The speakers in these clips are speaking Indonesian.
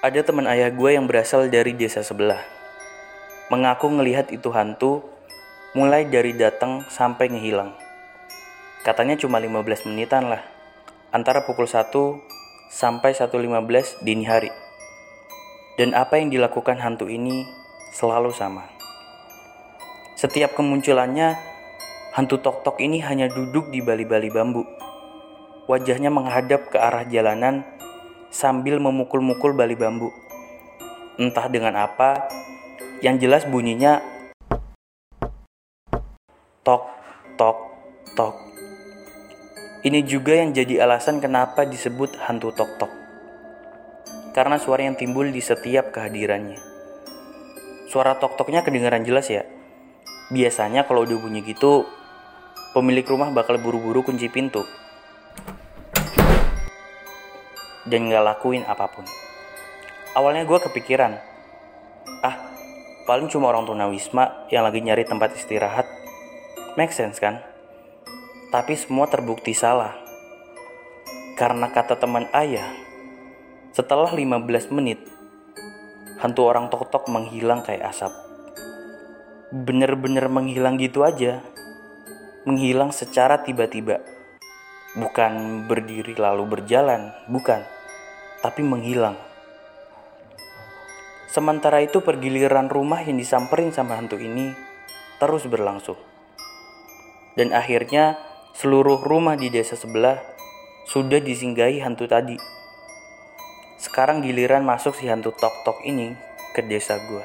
Ada teman ayah gue yang berasal dari desa sebelah. Mengaku ngelihat itu hantu mulai dari datang sampai ngehilang. Katanya cuma 15 menitan lah. Antara pukul 1 sampai 1.15 dini hari. Dan apa yang dilakukan hantu ini selalu sama. Setiap kemunculannya, hantu tok-tok ini hanya duduk di bali-bali bambu. Wajahnya menghadap ke arah jalanan sambil memukul-mukul bali bambu. Entah dengan apa, yang jelas bunyinya tok, tok, tok. Ini juga yang jadi alasan kenapa disebut hantu tok-tok. Karena suara yang timbul di setiap kehadirannya. Suara tok-toknya kedengaran jelas ya. Biasanya kalau udah bunyi gitu, pemilik rumah bakal buru-buru kunci pintu dan gak lakuin apa pun. Awalnya gue kepikiran, ah paling cuma orang tunawisma yang lagi nyari tempat istirahat. Make sense kan? Tapi semua terbukti salah. Karena kata teman ayah, setelah 15 menit, hantu orang tok-tok menghilang kayak asap. Bener-bener menghilang gitu aja. Menghilang secara tiba-tiba. Bukan berdiri lalu berjalan, bukan tapi menghilang. Sementara itu pergiliran rumah yang disamperin sama hantu ini terus berlangsung. Dan akhirnya seluruh rumah di desa sebelah sudah disinggahi hantu tadi. Sekarang giliran masuk si hantu tok-tok ini ke desa gua.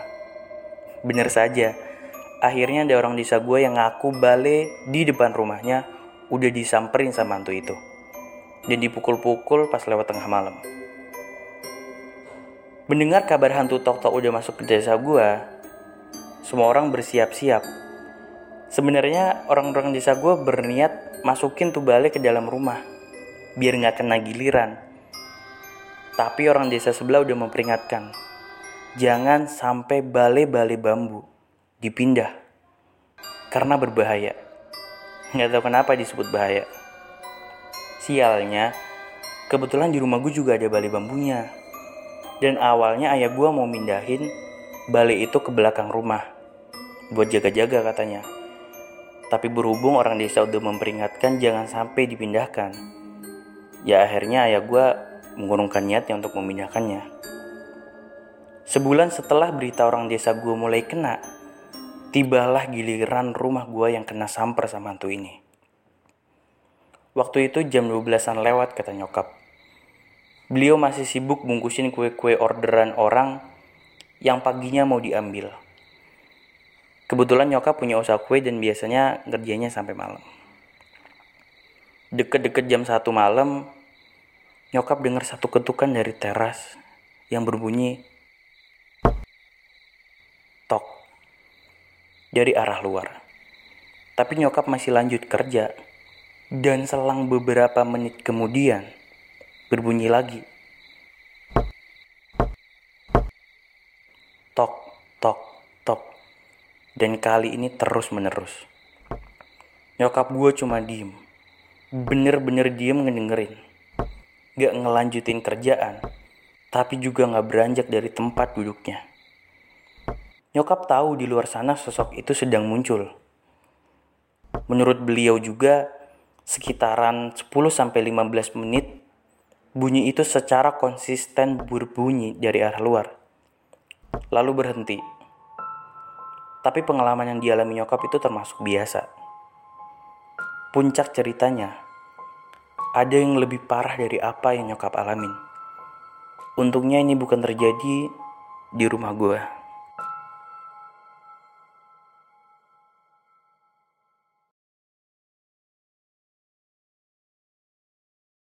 Bener saja, akhirnya ada orang desa gua yang ngaku bale di depan rumahnya udah disamperin sama hantu itu. Dan dipukul-pukul pas lewat tengah malam. Mendengar kabar hantu tok-tok udah masuk ke desa gua, semua orang bersiap-siap. Sebenarnya orang-orang desa gua berniat masukin tuh balik ke dalam rumah, biar nggak kena giliran. Tapi orang desa sebelah udah memperingatkan, jangan sampai bale-bale bambu dipindah, karena berbahaya. Nggak tahu kenapa disebut bahaya. Sialnya, kebetulan di rumah gue juga ada bale bambunya. Dan awalnya ayah gue mau mindahin balik itu ke belakang rumah. Buat jaga-jaga katanya. Tapi berhubung orang desa udah memperingatkan jangan sampai dipindahkan. Ya akhirnya ayah gue mengurungkan niatnya untuk memindahkannya. Sebulan setelah berita orang desa gue mulai kena, tibalah giliran rumah gue yang kena samper sama hantu ini. Waktu itu jam 12-an lewat kata nyokap. Beliau masih sibuk bungkusin kue-kue orderan orang yang paginya mau diambil. Kebetulan nyokap punya usaha kue dan biasanya ngerjainnya sampai malam. Deket-deket jam satu malam, nyokap dengar satu ketukan dari teras yang berbunyi tok dari arah luar. Tapi nyokap masih lanjut kerja dan selang beberapa menit kemudian berbunyi lagi. Tok, tok, tok. Dan kali ini terus menerus. Nyokap gue cuma diem. Bener-bener diem ngedengerin. Gak ngelanjutin kerjaan. Tapi juga gak beranjak dari tempat duduknya. Nyokap tahu di luar sana sosok itu sedang muncul. Menurut beliau juga, sekitaran 10-15 menit Bunyi itu secara konsisten berbunyi dari arah luar, lalu berhenti. Tapi pengalaman yang dialami nyokap itu termasuk biasa. Puncak ceritanya, ada yang lebih parah dari apa yang nyokap alamin. Untungnya ini bukan terjadi di rumah gue.